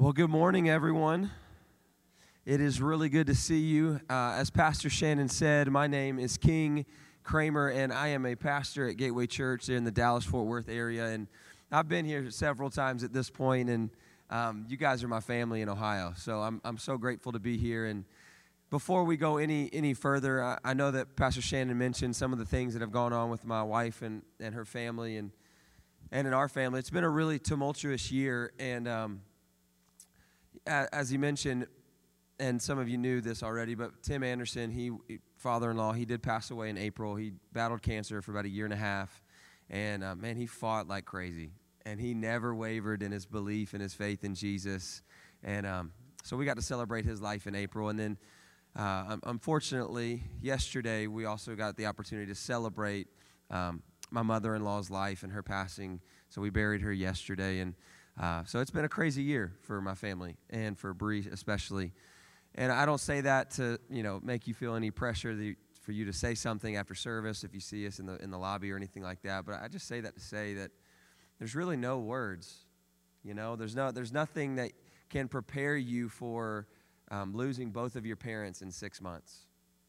Well, good morning, everyone. It is really good to see you. Uh, as Pastor Shannon said, my name is King Kramer, and I am a pastor at Gateway Church in the Dallas Fort Worth area. And I've been here several times at this point, and um, you guys are my family in Ohio. So I'm, I'm so grateful to be here. And before we go any, any further, I, I know that Pastor Shannon mentioned some of the things that have gone on with my wife and, and her family and, and in our family. It's been a really tumultuous year, and um, as you mentioned, and some of you knew this already, but Tim Anderson, he father-in-law, he did pass away in April. He battled cancer for about a year and a half, and uh, man, he fought like crazy, and he never wavered in his belief and his faith in Jesus. And um, so we got to celebrate his life in April, and then uh, unfortunately, yesterday we also got the opportunity to celebrate um, my mother-in-law's life and her passing. So we buried her yesterday, and uh, so it's been a crazy year for my family and for Bree especially. And I don't say that to you know make you feel any pressure that, for you to say something after service if you see us in the in the lobby or anything like that. But I just say that to say that there's really no words. You know, there's no there's nothing that can prepare you for um, losing both of your parents in six months.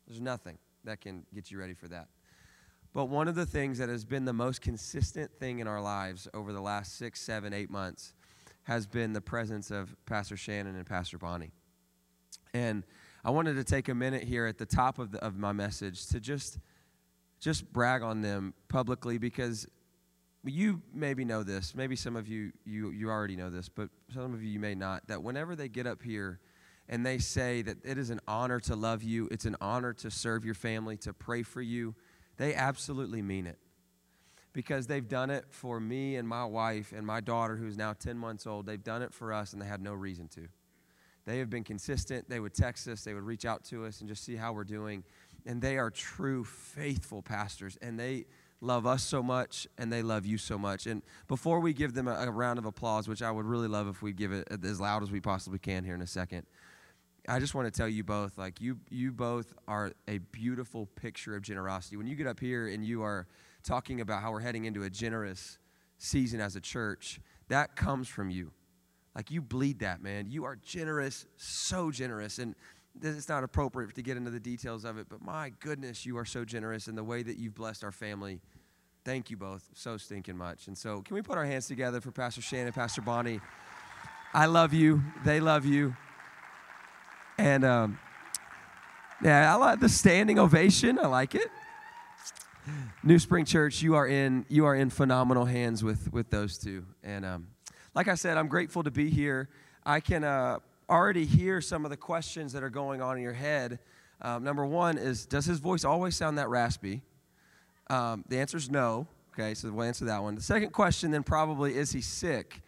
There's nothing that can get you ready for that. But one of the things that has been the most consistent thing in our lives over the last six, seven, eight months has been the presence of Pastor Shannon and Pastor Bonnie. And I wanted to take a minute here at the top of, the, of my message to just, just brag on them publicly because you maybe know this. Maybe some of you, you, you already know this, but some of you, you may not. That whenever they get up here and they say that it is an honor to love you, it's an honor to serve your family, to pray for you, they absolutely mean it because they've done it for me and my wife and my daughter, who's now 10 months old. They've done it for us, and they had no reason to. They have been consistent. They would text us, they would reach out to us, and just see how we're doing. And they are true, faithful pastors, and they love us so much, and they love you so much. And before we give them a, a round of applause, which I would really love if we give it as loud as we possibly can here in a second. I just want to tell you both, like you, you both are a beautiful picture of generosity. When you get up here and you are talking about how we're heading into a generous season as a church, that comes from you. Like you bleed that, man. You are generous, so generous. And it's not appropriate to get into the details of it, but my goodness, you are so generous in the way that you've blessed our family. Thank you both so stinking much. And so, can we put our hands together for Pastor Shannon, Pastor Bonnie? I love you. They love you. And um, yeah, I like the standing ovation. I like it. New Spring Church, you are in you are in phenomenal hands with with those two. And um, like I said, I'm grateful to be here. I can uh, already hear some of the questions that are going on in your head. Um, number one is, does his voice always sound that raspy? Um, the answer is no. Okay, so we'll answer that one. The second question then probably is he sick?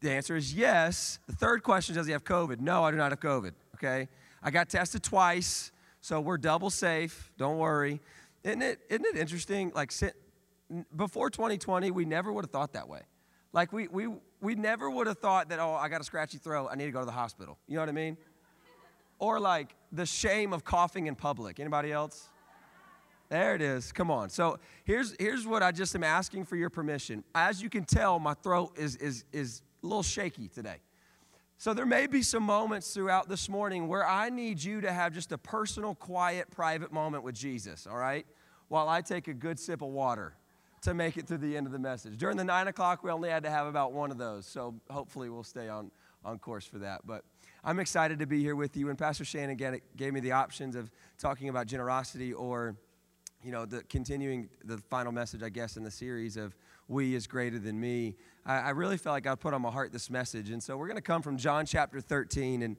The answer is yes. The third question, does he have COVID? No, I do not have COVID. Okay, I got tested twice, so we're double safe. Don't worry. Isn't it, isn't it interesting? Like, before 2020, we never would have thought that way. Like, we, we, we never would have thought that, oh, I got a scratchy throat, I need to go to the hospital. You know what I mean? Or like the shame of coughing in public. Anybody else? There it is. Come on. So here's, here's what I just am asking for your permission. As you can tell, my throat is, is, is a little shaky today. So there may be some moments throughout this morning where I need you to have just a personal, quiet, private moment with Jesus, all right? While I take a good sip of water to make it through the end of the message. During the nine o'clock, we only had to have about one of those, so hopefully we'll stay on, on course for that. But I'm excited to be here with you. And Pastor Shannon gave me the options of talking about generosity or, you know, the continuing the final message, I guess, in the series of we is greater than me. I, I really felt like God put on my heart this message. And so we're going to come from John chapter 13. And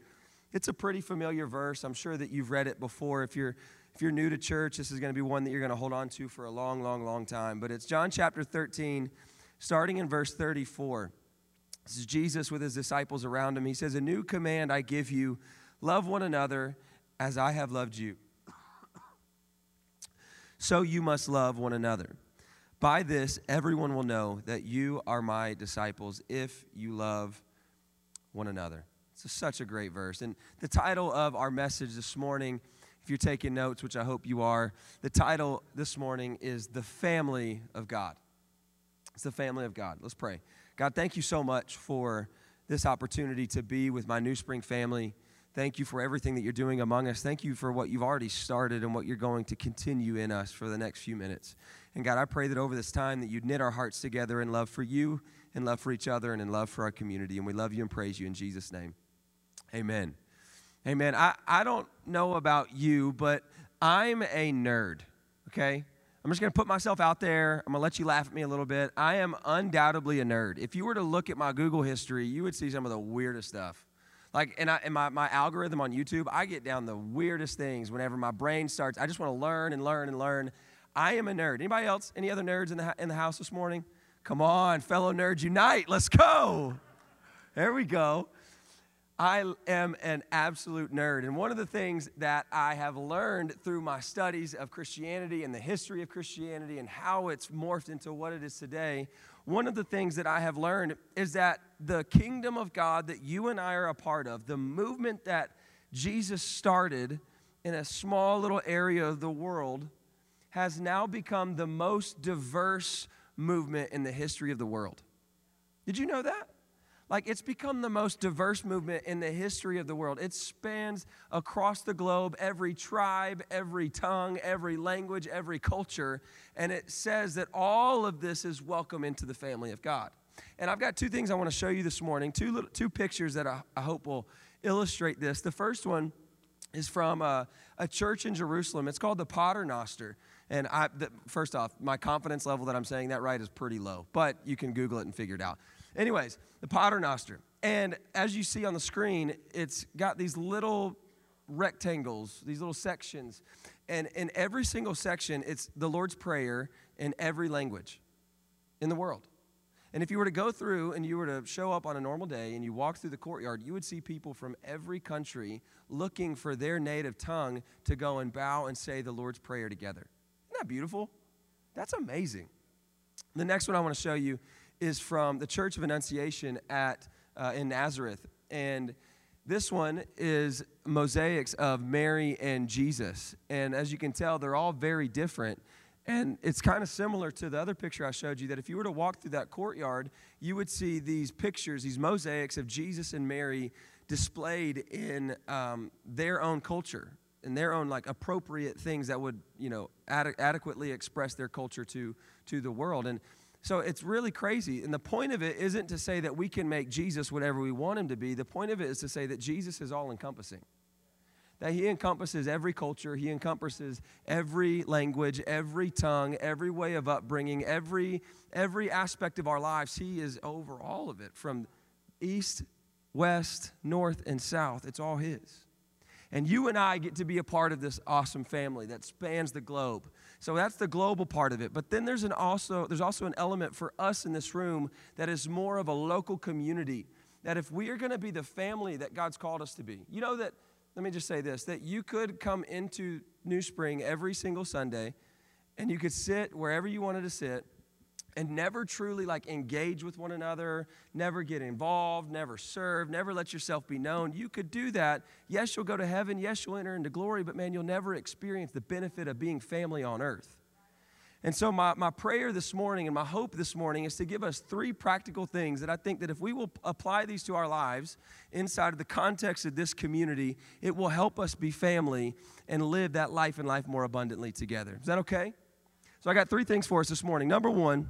it's a pretty familiar verse. I'm sure that you've read it before. If you're if you're new to church, this is going to be one that you're going to hold on to for a long, long, long time. But it's John chapter 13, starting in verse 34. This is Jesus with his disciples around him. He says, A new command I give you love one another as I have loved you. so you must love one another. By this, everyone will know that you are my disciples if you love one another. It's such a great verse. And the title of our message this morning, if you're taking notes, which I hope you are, the title this morning is The Family of God. It's the family of God. Let's pray. God, thank you so much for this opportunity to be with my New Spring family. Thank you for everything that you're doing among us. Thank you for what you've already started and what you're going to continue in us for the next few minutes. And God, I pray that over this time that you'd knit our hearts together in love for you in love for each other and in love for our community. And we love you and praise you in Jesus' name. Amen. Amen. I, I don't know about you, but I'm a nerd, okay? I'm just to put myself out there. I'm to let you laugh at me a little bit. I am undoubtedly a nerd. If you were to look at my Google history, you would see some of the weirdest stuff. Like in, I, in my, my algorithm on YouTube, I get down the weirdest things whenever my brain starts. I just want to learn and learn and learn. I am a nerd. Anybody else? Any other nerds in the, in the house this morning? Come on, fellow nerds, unite. Let's go. There we go. I am an absolute nerd. And one of the things that I have learned through my studies of Christianity and the history of Christianity and how it's morphed into what it is today one of the things that I have learned is that the kingdom of God that you and I are a part of, the movement that Jesus started in a small little area of the world, has now become the most diverse movement in the history of the world. Did you know that? Like, it's become the most diverse movement in the history of the world. It spans across the globe, every tribe, every tongue, every language, every culture. And it says that all of this is welcome into the family of God. And I've got two things I want to show you this morning, two, little, two pictures that I, I hope will illustrate this. The first one is from a, a church in Jerusalem. It's called the Paternoster. And I, the, first off, my confidence level that I'm saying that right is pretty low, but you can Google it and figure it out. Anyways, the Paternoster. And as you see on the screen, it's got these little rectangles, these little sections. And in every single section, it's the Lord's Prayer in every language in the world. And if you were to go through and you were to show up on a normal day and you walk through the courtyard, you would see people from every country looking for their native tongue to go and bow and say the Lord's Prayer together. Isn't that beautiful? That's amazing. The next one I want to show you is from the Church of Annunciation at, uh, in Nazareth. And this one is mosaics of Mary and Jesus. And as you can tell, they're all very different. And it's kind of similar to the other picture I showed you that if you were to walk through that courtyard, you would see these pictures, these mosaics of Jesus and Mary displayed in um, their own culture and their own like appropriate things that would you know ad- adequately express their culture to to the world and so it's really crazy. And the point of it isn't to say that we can make Jesus whatever we want him to be. The point of it is to say that Jesus is all encompassing. That he encompasses every culture, he encompasses every language, every tongue, every way of upbringing, every every aspect of our lives. He is over all of it from east, west, north, and south. It's all his. And you and I get to be a part of this awesome family that spans the globe. So that's the global part of it. But then there's an also there's also an element for us in this room that is more of a local community. That if we are going to be the family that God's called us to be, you know that let me just say this that you could come into New Spring every single Sunday and you could sit wherever you wanted to sit and never truly like engage with one another, never get involved, never serve, never let yourself be known, you could do that. Yes, you'll go to heaven. Yes, you'll enter into glory, but man, you'll never experience the benefit of being family on earth. And so my, my prayer this morning and my hope this morning is to give us three practical things that I think that if we will apply these to our lives inside of the context of this community, it will help us be family and live that life and life more abundantly together. Is that okay? So I got three things for us this morning. Number one,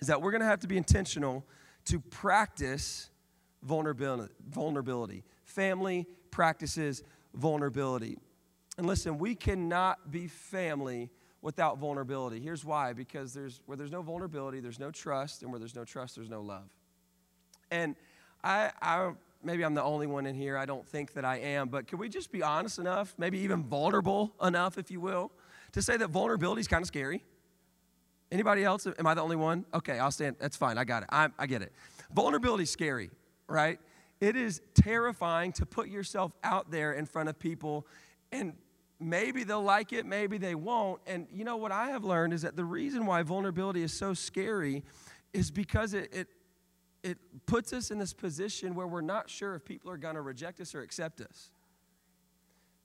is that we're going to have to be intentional to practice vulnerability. Family practices vulnerability. And listen, we cannot be family without vulnerability. Here's why because there's, where there's no vulnerability, there's no trust, and where there's no trust, there's no love. And I, I maybe I'm the only one in here. I don't think that I am, but can we just be honest enough, maybe even vulnerable enough, if you will, to say that vulnerability is kind of scary? Anybody else? Am I the only one? Okay, I'll stand. That's fine. I got it. I, I get it. Vulnerability is scary, right? It is terrifying to put yourself out there in front of people, and maybe they'll like it, maybe they won't. And you know what I have learned is that the reason why vulnerability is so scary is because it, it, it puts us in this position where we're not sure if people are going to reject us or accept us.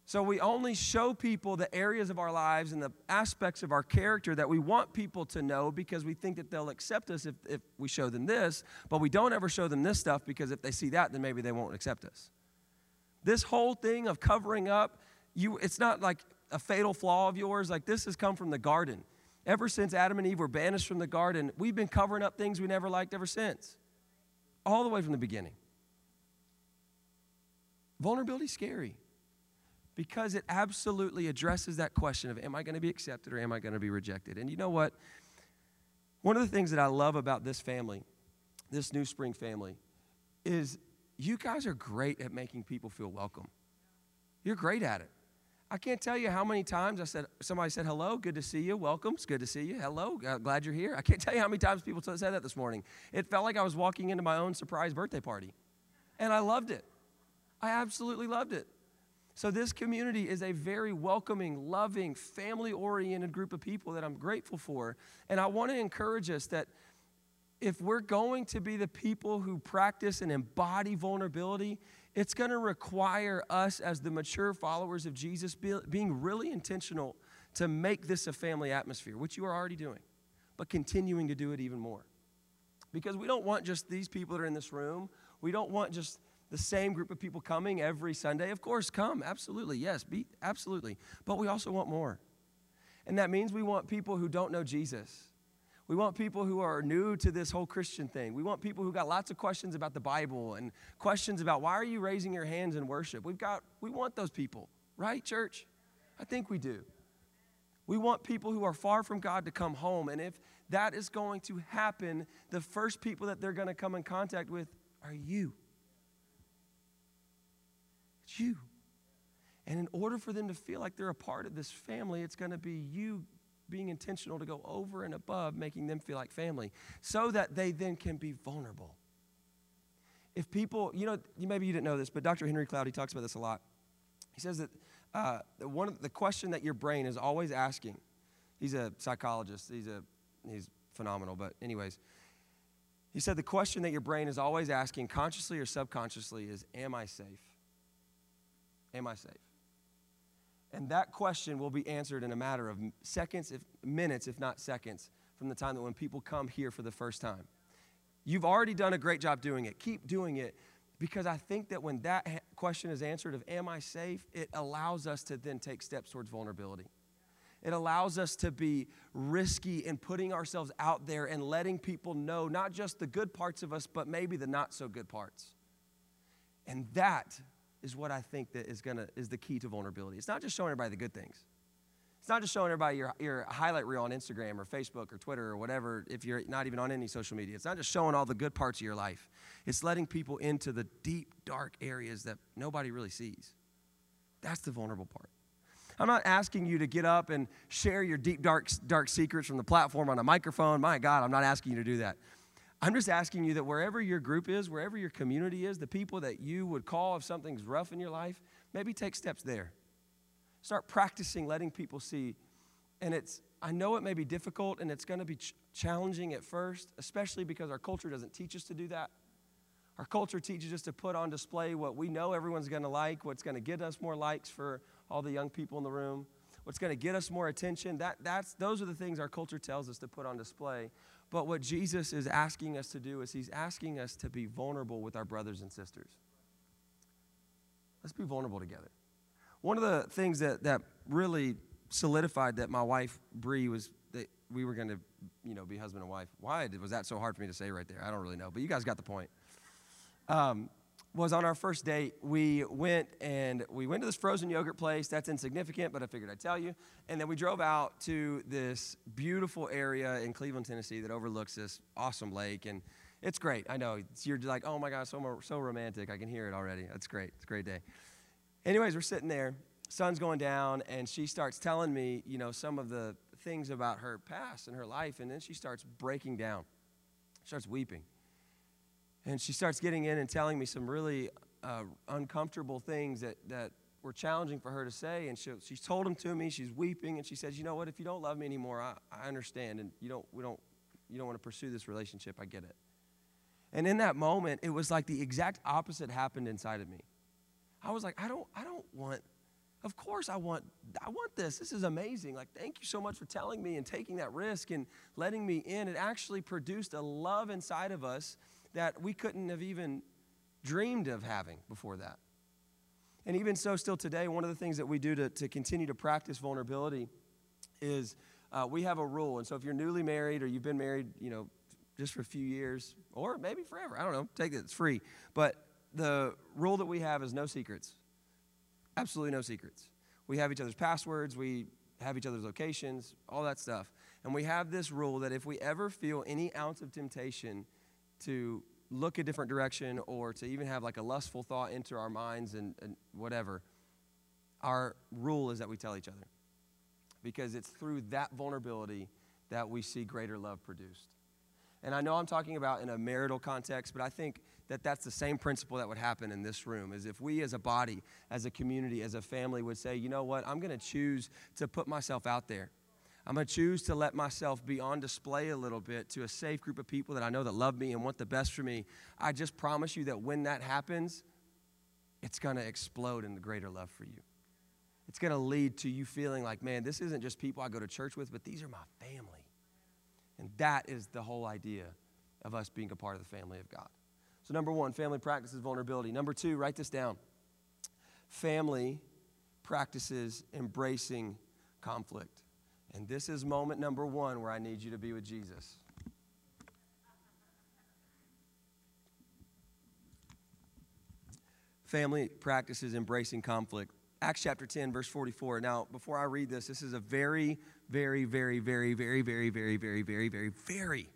So we only show people the areas of our lives and the aspects of our character that we want people to know because we think that they'll accept us if, if we show them this, but we don't ever show them this stuff because if they see that, then maybe they won't accept us. This whole thing of covering up, you, it's not like a fatal flaw of yours. Like this has come from the garden. Ever since Adam and Eve were banished from the garden, we've been covering up things we never liked ever since, all the way from the beginning. Vulnerability is scary because it absolutely addresses that question of am I going to be accepted or am I going to be rejected? And you know what? One of the things that I love about this family, this New Spring family, is you guys are great at making people feel welcome. You're great at it. I can't tell you how many times I said, somebody said, hello, good to see you, welcome, it's good to see you, hello, uh, glad you're here. I can't tell you how many times people said that this morning. It felt like I was walking into my own surprise birthday party. And I loved it. I absolutely loved it. So, this community is a very welcoming, loving, family oriented group of people that I'm grateful for. And I want to encourage us that if we're going to be the people who practice and embody vulnerability, it's going to require us, as the mature followers of Jesus, being really intentional to make this a family atmosphere, which you are already doing, but continuing to do it even more. Because we don't want just these people that are in this room, we don't want just the same group of people coming every Sunday. Of course, come, absolutely, yes, be absolutely. But we also want more. And that means we want people who don't know Jesus. We want people who are new to this whole Christian thing. We want people who got lots of questions about the Bible and questions about why are you raising your hands in worship? We've got we want those people, right, church? I think we do. We want people who are far from God to come home. And if that is going to happen, the first people that they're going to come in contact with are you. You. And in order for them to feel like they're a part of this family, it's going to be you being intentional to go over and above making them feel like family so that they then can be vulnerable. If people, you know, maybe you didn't know this, but Dr. Henry Cloud, he talks about this a lot. He says that uh, one of the question that your brain is always asking, he's a psychologist, he's, a, he's phenomenal, but anyways, he said the question that your brain is always asking, consciously or subconsciously, is Am I safe? Am I safe? And that question will be answered in a matter of seconds, if minutes, if not seconds, from the time that when people come here for the first time. You've already done a great job doing it. Keep doing it because I think that when that question is answered of am I safe, it allows us to then take steps towards vulnerability. It allows us to be risky in putting ourselves out there and letting people know not just the good parts of us, but maybe the not so good parts. And that is what I think that is gonna is the key to vulnerability. It's not just showing everybody the good things. It's not just showing everybody your, your highlight reel on Instagram or Facebook or Twitter or whatever, if you're not even on any social media. It's not just showing all the good parts of your life. It's letting people into the deep, dark areas that nobody really sees. That's the vulnerable part. I'm not asking you to get up and share your deep, dark, dark secrets from the platform on a microphone. My God, I'm not asking you to do that. I'm just asking you that wherever your group is, wherever your community is, the people that you would call if something's rough in your life, maybe take steps there. Start practicing letting people see. And it's, I know it may be difficult and it's going to be ch- challenging at first, especially because our culture doesn't teach us to do that. Our culture teaches us to put on display what we know everyone's going to like, what's going to get us more likes for all the young people in the room, what's going to get us more attention. That, that's, those are the things our culture tells us to put on display. But what Jesus is asking us to do is he's asking us to be vulnerable with our brothers and sisters. Let's be vulnerable together. One of the things that, that really solidified that my wife, Bree, was that we were going to, you know, be husband and wife. Why was that so hard for me to say right there? I don't really know, but you guys got the point. Um, was on our first date, we went and we went to this frozen yogurt place. That's insignificant, but I figured I'd tell you. And then we drove out to this beautiful area in Cleveland, Tennessee that overlooks this awesome lake. And it's great. I know. you're like, oh my God, so, so romantic. I can hear it already. That's great. It's a great day. Anyways, we're sitting there. Sun's going down, and she starts telling me, you know, some of the things about her past and her life. And then she starts breaking down, starts weeping. And she starts getting in and telling me some really uh, uncomfortable things that, that were challenging for her to say. And she, she's told them to me. She's weeping. And she says, You know what? If you don't love me anymore, I, I understand. And you don't, we don't, you don't want to pursue this relationship. I get it. And in that moment, it was like the exact opposite happened inside of me. I was like, I don't, I don't want Of course I want I want this. This is amazing. Like thank you so much for telling me and taking that risk and letting me in. It actually produced a love inside of us that we couldn't have even dreamed of having before that. And even so, still today, one of the things that we do to, to continue to practice vulnerability is uh, we have a rule. And so if you're newly married or you've been married, you know, just for a few years or maybe forever, I don't know, take it, it's free. But the rule that we have is no secrets. Absolutely no secrets. We have each other's passwords, we have each other's locations, all that stuff. And we have this rule that if we ever feel any ounce of temptation to look a different direction or to even have like a lustful thought enter our minds and, and whatever, our rule is that we tell each other. Because it's through that vulnerability that we see greater love produced. And I know I'm talking about in a marital context, but I think that that's the same principle that would happen in this room is if we as a body, as a community, as a family would say, you know what, I'm going to choose to put myself out there. I'm going to choose to let myself be on display a little bit to a safe group of people that I know that love me and want the best for me. I just promise you that when that happens, it's going to explode in the greater love for you. It's going to lead to you feeling like, man, this isn't just people I go to church with, but these are my family. And that is the whole idea of us being a part of the family of God. So, number one, family practices vulnerability. Number two, write this down family practices embracing conflict. And this is moment number one where I need you to be with Jesus. Family practices embracing conflict. Acts chapter 10, verse 44. Now, before I read this, this is a very, very, very, very, very, very, very, very, very, very, very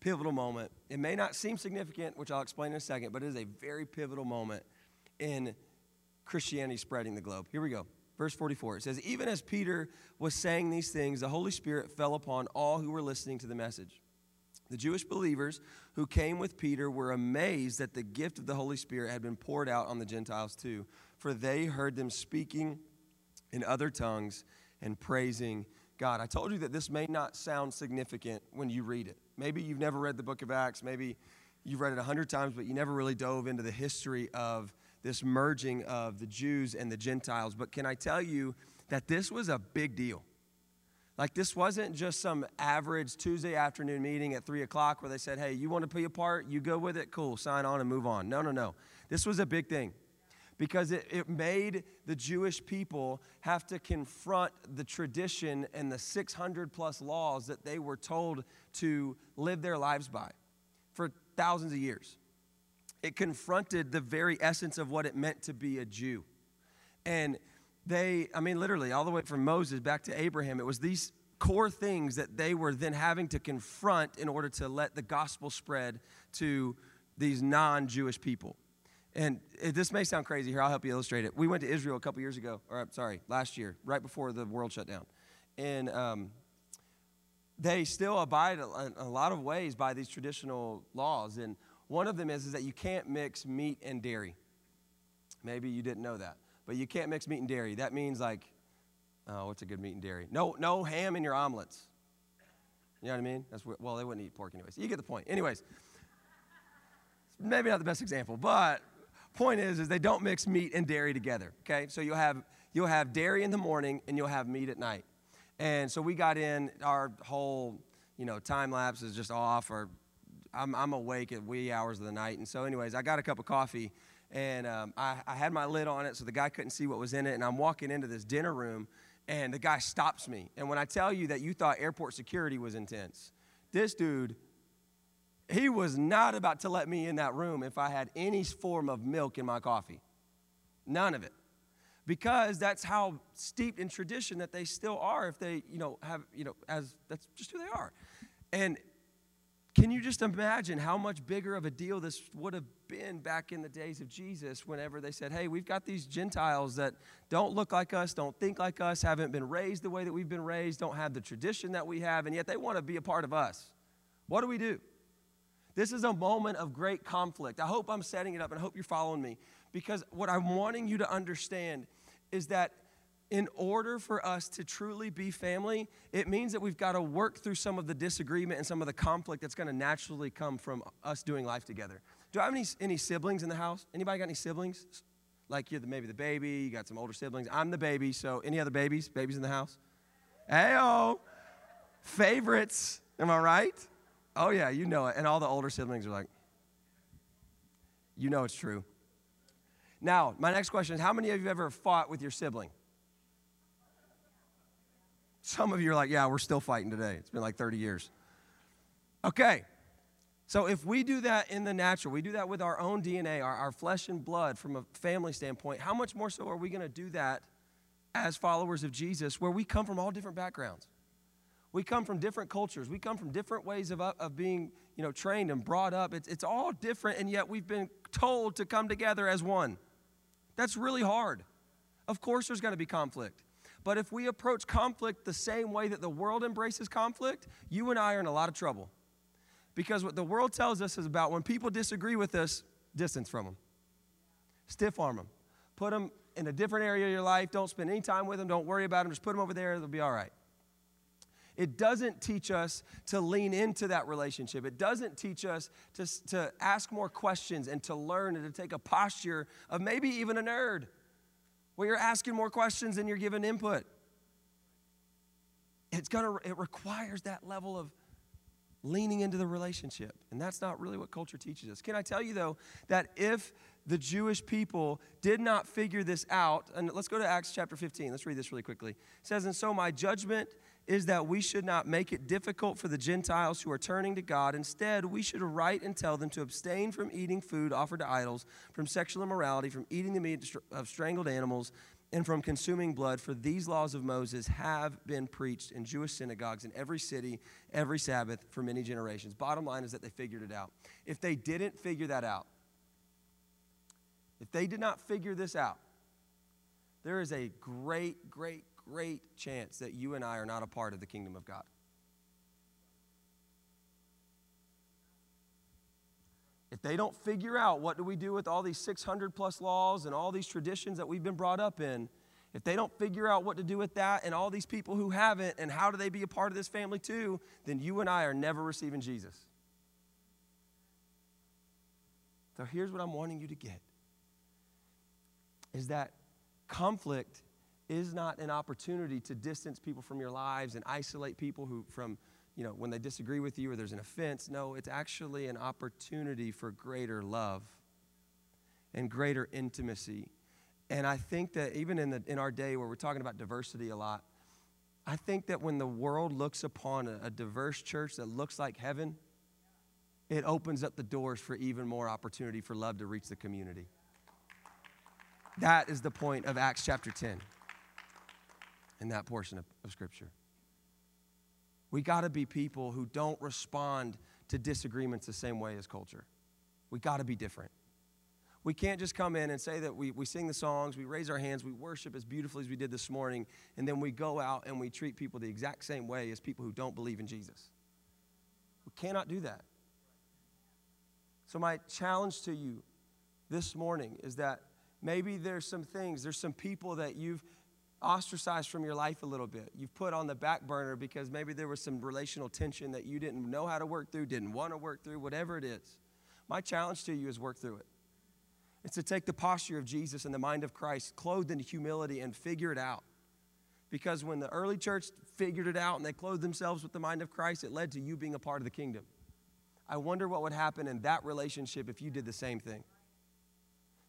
pivotal moment. It may not seem significant, which I'll explain in a second, but it is a very pivotal moment in Christianity spreading the globe. Here we go. Verse 44. It says, Even as Peter was saying these things, the Holy Spirit fell upon all who were listening to the message. The Jewish believers who came with Peter were amazed that the gift of the Holy Spirit had been poured out on the Gentiles too, for they heard them speaking in other tongues and praising God. I told you that this may not sound significant when you read it. Maybe you've never read the book of Acts, maybe you've read it a hundred times, but you never really dove into the history of this merging of the Jews and the Gentiles. But can I tell you that this was a big deal? Like, this wasn't just some average Tuesday afternoon meeting at 3 o'clock where they said, hey, you want to be a part? You go with it? Cool, sign on and move on. No, no, no. This was a big thing because it, it made the Jewish people have to confront the tradition and the 600 plus laws that they were told to live their lives by for thousands of years. It confronted the very essence of what it meant to be a Jew. And they, I mean, literally, all the way from Moses back to Abraham, it was these core things that they were then having to confront in order to let the gospel spread to these non Jewish people. And this may sound crazy here, I'll help you illustrate it. We went to Israel a couple years ago, or sorry, last year, right before the world shut down. And um, they still abide in a lot of ways by these traditional laws. And one of them is, is that you can't mix meat and dairy. Maybe you didn't know that. But you can't mix meat and dairy. That means like, oh, what's a good meat and dairy? No, no ham in your omelets. You know what I mean? That's what, well, they wouldn't eat pork anyways. You get the point. Anyways, maybe not the best example, but point is, is they don't mix meat and dairy together. Okay, so you'll have you'll have dairy in the morning and you'll have meat at night. And so we got in our whole, you know, time lapse is just off, or I'm, I'm awake at wee hours of the night. And so, anyways, I got a cup of coffee and um, I, I had my lid on it so the guy couldn't see what was in it. And I'm walking into this dinner room and the guy stops me. And when I tell you that you thought airport security was intense, this dude he was not about to let me in that room if I had any form of milk in my coffee. None of it. Because that's how steeped in tradition that they still are if they, you know, have, you know, as that's just who they are. And can you just imagine how much bigger of a deal this would have been back in the days of Jesus whenever they said, hey, we've got these Gentiles that don't look like us, don't think like us, haven't been raised the way that we've been raised, don't have the tradition that we have, and yet they want to be a part of us. What do we do? This is a moment of great conflict. I hope I'm setting it up and I hope you're following me because what I'm wanting you to understand is that in order for us to truly be family, it means that we've got to work through some of the disagreement and some of the conflict that's going to naturally come from us doing life together. Do I have any, any siblings in the house? Anybody got any siblings? Like you're the, maybe the baby, you got some older siblings. I'm the baby, so any other babies? Babies in the house? Heyo! Favorites, am I right? Oh, yeah, you know it. And all the older siblings are like, you know it's true. Now, my next question is how many of you ever fought with your sibling? Some of you are like, yeah, we're still fighting today. It's been like 30 years. Okay, so if we do that in the natural, we do that with our own DNA, our, our flesh and blood from a family standpoint, how much more so are we going to do that as followers of Jesus where we come from all different backgrounds? We come from different cultures. We come from different ways of, of being you know, trained and brought up. It's, it's all different, and yet we've been told to come together as one. That's really hard. Of course, there's going to be conflict. But if we approach conflict the same way that the world embraces conflict, you and I are in a lot of trouble. Because what the world tells us is about when people disagree with us, distance from them, stiff arm them, put them in a different area of your life. Don't spend any time with them. Don't worry about them. Just put them over there. They'll be all right. It doesn't teach us to lean into that relationship. It doesn't teach us to, to ask more questions and to learn and to take a posture of maybe even a nerd where you're asking more questions than you're giving input. It's gonna, it requires that level of leaning into the relationship. And that's not really what culture teaches us. Can I tell you, though, that if the Jewish people did not figure this out, and let's go to Acts chapter 15. Let's read this really quickly. It says, And so my judgment is that we should not make it difficult for the Gentiles who are turning to God. Instead, we should write and tell them to abstain from eating food offered to idols, from sexual immorality, from eating the meat of strangled animals, and from consuming blood, for these laws of Moses have been preached in Jewish synagogues in every city, every Sabbath, for many generations. Bottom line is that they figured it out. If they didn't figure that out, if they did not figure this out, there is a great, great, great chance that you and I are not a part of the kingdom of God. If they don't figure out what do we do with all these 600 plus laws and all these traditions that we've been brought up in, if they don't figure out what to do with that and all these people who haven't and how do they be a part of this family too, then you and I are never receiving Jesus. So here's what I'm wanting you to get is that conflict is not an opportunity to distance people from your lives and isolate people who from you know when they disagree with you or there's an offense. No it's actually an opportunity for greater love and greater intimacy. And i think that even in the in our day where we're talking about diversity a lot i think that when the world looks upon a, a diverse church that looks like heaven it opens up the doors for even more opportunity for love to reach the community. That is the point of acts chapter 10 in that portion of, of Scripture. We got to be people who don't respond to disagreements the same way as culture. We got to be different. We can't just come in and say that we, we sing the songs, we raise our hands, we worship as beautifully as we did this morning, and then we go out and we treat people the exact same way as people who don't believe in Jesus. We cannot do that. So, my challenge to you this morning is that maybe there's some things, there's some people that you've ostracized from your life a little bit. You've put on the back burner because maybe there was some relational tension that you didn't know how to work through, didn't want to work through, whatever it is. My challenge to you is work through it. It's to take the posture of Jesus and the mind of Christ, clothed in humility, and figure it out. Because when the early church figured it out and they clothed themselves with the mind of Christ, it led to you being a part of the kingdom. I wonder what would happen in that relationship if you did the same thing.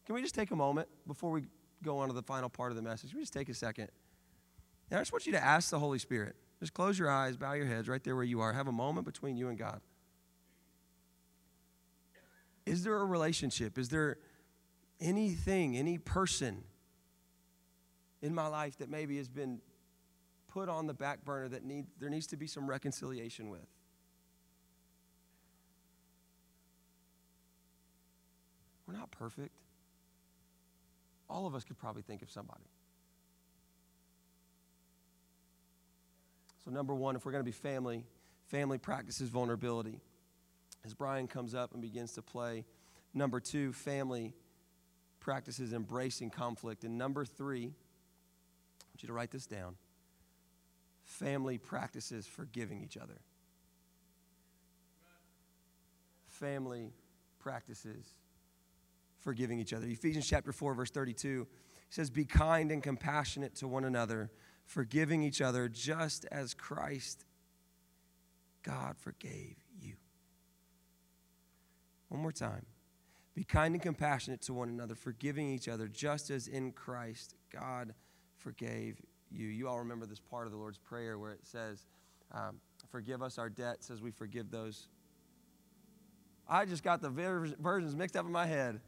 Can we just take a moment before we go on to the final part of the message, we just take a second. And I just want you to ask the Holy Spirit. Just close your eyes, bow your heads right there where you are. Have a moment between you and God. Is there a relationship? Is there anything, any person in my life that maybe has been put on the back burner that need, there needs to be some reconciliation with? We're not perfect all of us could probably think of somebody. So, number one, if we're going to be family, family practices vulnerability. As Brian comes up and begins to play. Number two, family practices embracing conflict. And number three, I want you to write this down family practices forgiving each other. Family practices forgiving each other. Ephesians chapter 4, verse 32 says, Be kind and compassionate to one another, forgiving each other just as Christ, God, forgave you. One more time. Be kind and compassionate to one another, forgiving each other just as in Christ, God forgave you. You all remember this part of the Lord's Prayer where it says, um, Forgive us our debts as we forgive those. I just got the versions mixed up in my head.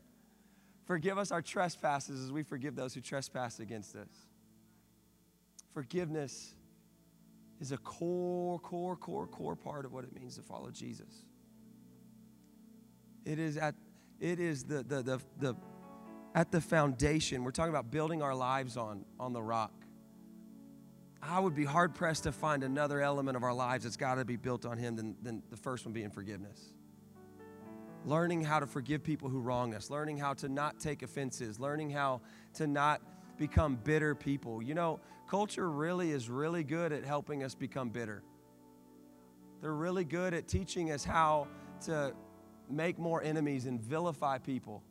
Forgive us our trespasses as we forgive those who trespass against us. Forgiveness is a core, core, core, core part of what it means to follow Jesus. It is at it is the the the, the at the foundation. We're talking about building our lives on on the rock. I would be hard pressed to find another element of our lives that's got to be built on Him than, than the first one being forgiveness learning how to forgive people who wrong us, learning how to not take offenses, learning how to not become bitter people. You know, culture really is really good at helping us become bitter. They're really good at teaching us how to make more enemies and vilify people.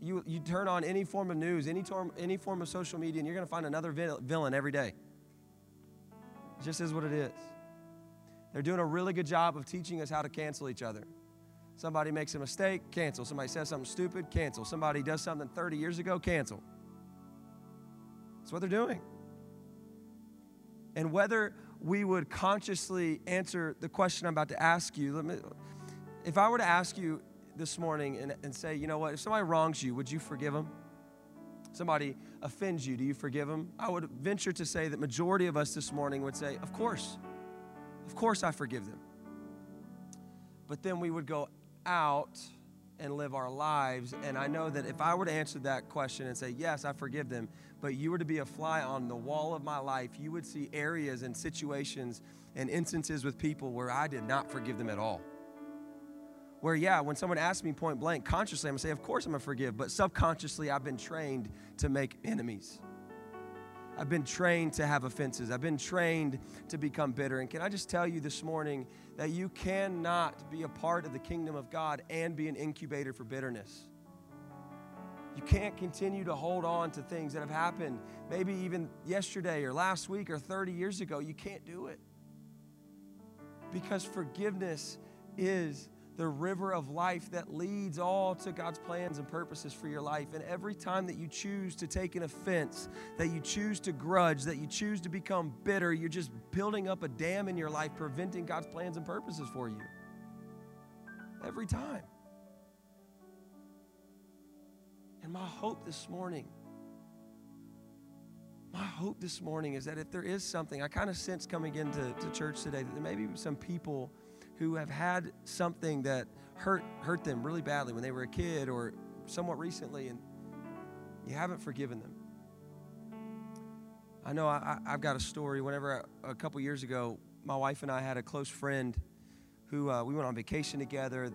You, you turn on any form of news, any, form, any form of social media, and you're going to find another villain every day. It just is what it is. They're doing a really good job of teaching us how to cancel each other. Somebody makes a mistake, cancel. Somebody says something stupid, cancel. Somebody does something 30 years ago, cancel. That's what they're doing. And whether we would consciously answer the question I'm about to ask you, me, if I were to ask you this morning and, and say, you know what, if somebody wrongs you, would you forgive them? Somebody offends you, do you forgive them? I would venture to say that majority of us this morning would say, of course. Of course I forgive them. But then we would go, out and live our lives. And I know that if I were to answer that question and say, Yes, I forgive them, but you were to be a fly on the wall of my life, you would see areas and situations and instances with people where I did not forgive them at all. Where, yeah, when someone asks me point blank, consciously, I'm gonna say, Of course I'm gonna forgive, but subconsciously, I've been trained to make enemies. I've been trained to have offenses. I've been trained to become bitter. And can I just tell you this morning that you cannot be a part of the kingdom of God and be an incubator for bitterness? You can't continue to hold on to things that have happened maybe even yesterday or last week or 30 years ago. You can't do it. Because forgiveness is the river of life that leads all to God's plans and purposes for your life. And every time that you choose to take an offense, that you choose to grudge, that you choose to become bitter, you're just building up a dam in your life, preventing God's plans and purposes for you. Every time. And my hope this morning, my hope this morning is that if there is something, I kind of sense coming into to church today that there may be some people who have had something that hurt hurt them really badly when they were a kid or somewhat recently, and you haven't forgiven them. I know I, have got a story. Whenever I, a couple years ago, my wife and I had a close friend who uh, we went on vacation together,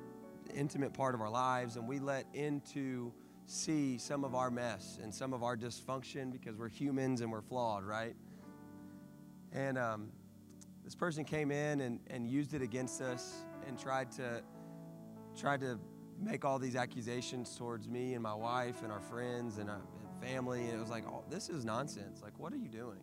intimate part of our lives, and we let into see some of our mess and some of our dysfunction because we're humans and we're flawed, right? And um, this person came in and, and used it against us and tried to tried to make all these accusations towards me and my wife and our friends and, our, uh, family. And it was like oh, this is nonsense. Like what are you doing?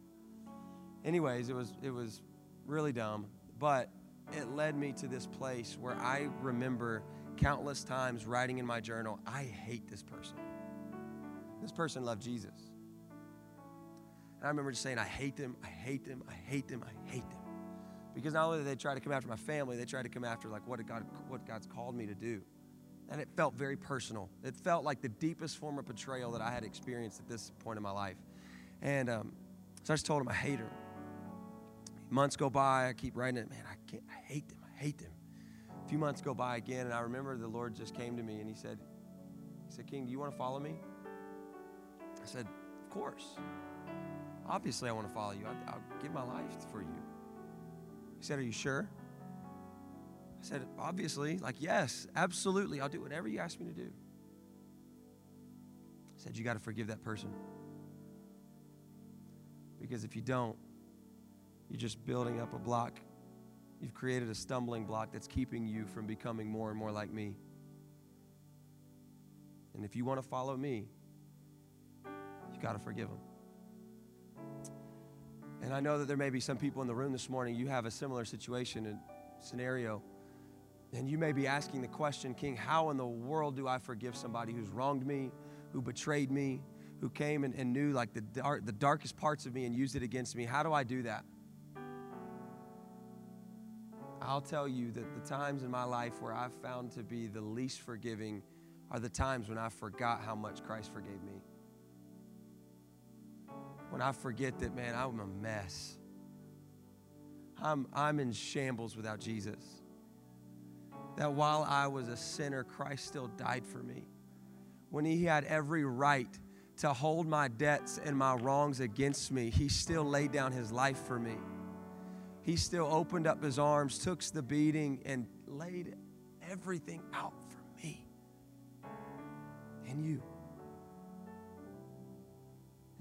Anyways it was it was really dumb. But it led me to this place where i remember countless times writing in my journal i hate this person. This person loved jesus. And i remember just saying i hate them. I hate them. I hate them. I hate them because not only did they try to come after my family, they tried to come after like what God what God's called me to do. And it felt very personal. It felt like the deepest form of betrayal that I had experienced at this point in my life. And um, so I just told him I hate her. Months go by, I keep writing it. Man, I can't. I hate them. I hate them. A few months go by again, and I remember the Lord just came to me and He said, He said, King, do you want to follow me? I said, Of course. Obviously, I want to follow you. I'll, I'll give my life for you. He said, Are you sure? I said, Obviously. Like, yes, absolutely. I'll do whatever you ask me to do. He said, You got to forgive that person. Because if you don't, you're just building up a block. You've created a stumbling block that's keeping you from becoming more and more like me. And if you want to follow me, you got to forgive them. And I know that there may be some people in the room this morning, you have a similar situation and scenario. And you may be asking the question, King, how in the world do I forgive somebody who's wronged me, who betrayed me, who came and, and knew like the, dark, the darkest parts of me and used it against me? How do I do that? I'll tell you that the times in my life where I've found to be the least forgiving are the times when I forgot how much Christ forgave me. When I forget that, man, I'm a mess. I'm, I'm in shambles without Jesus. That while I was a sinner, Christ still died for me. When He had every right to hold my debts and my wrongs against me, He still laid down His life for me. He still opened up His arms, took the beating, and laid everything out for me and you.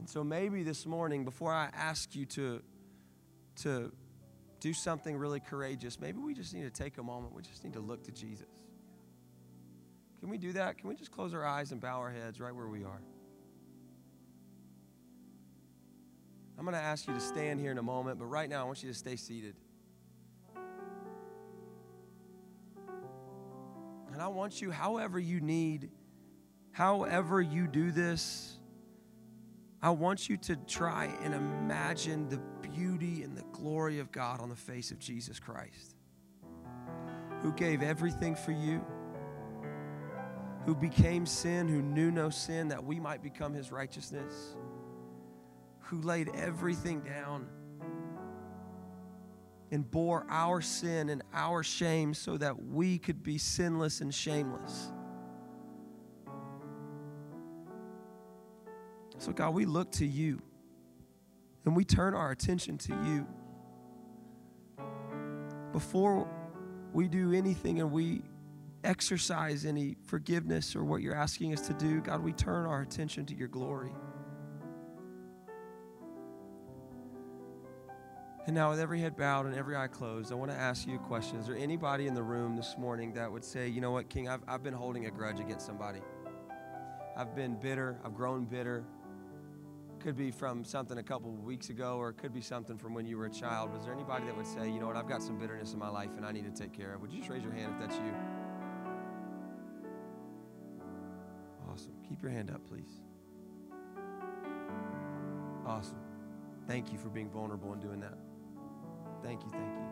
So maybe this morning, before I ask you to, to do something really courageous, maybe we just need to take a moment. We just need to look to Jesus. Can we do that? Can we just close our eyes and bow our heads right where we are? I'm going to ask you to stand here in a moment, but right now I want you to stay seated. And I want you, however you need, however you do this, I want you to try and imagine the beauty and the glory of God on the face of Jesus Christ, who gave everything for you, who became sin, who knew no sin, that we might become his righteousness, who laid everything down and bore our sin and our shame so that we could be sinless and shameless. So, God, we look to you and we turn our attention to you. Before we do anything and we exercise any forgiveness or what you're asking us to do, God, we turn our attention to your glory. And now, with every head bowed and every eye closed, I want to ask you a question. Is there anybody in the room this morning that would say, you know what, King, I've, I've been holding a grudge against somebody? I've been bitter, I've grown bitter. Could be from something a couple of weeks ago, or it could be something from when you were a child. Was there anybody that would say, you know what, I've got some bitterness in my life and I need to take care of? Would you just raise your hand if that's you? Awesome. Keep your hand up, please. Awesome. Thank you for being vulnerable and doing that. Thank you, thank you.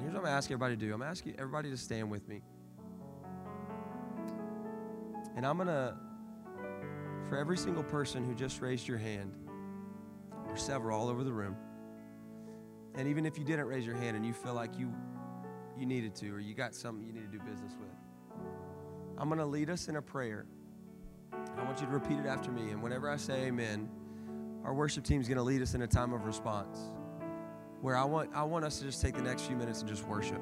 Here's what I'm gonna ask everybody to do. I'm gonna ask everybody to stand with me. And I'm gonna for every single person who just raised your hand, or several all over the room, and even if you didn't raise your hand and you feel like you you needed to or you got something you need to do business with, I'm going to lead us in a prayer. I want you to repeat it after me. And whenever I say amen, our worship team is going to lead us in a time of response where I want, I want us to just take the next few minutes and just worship.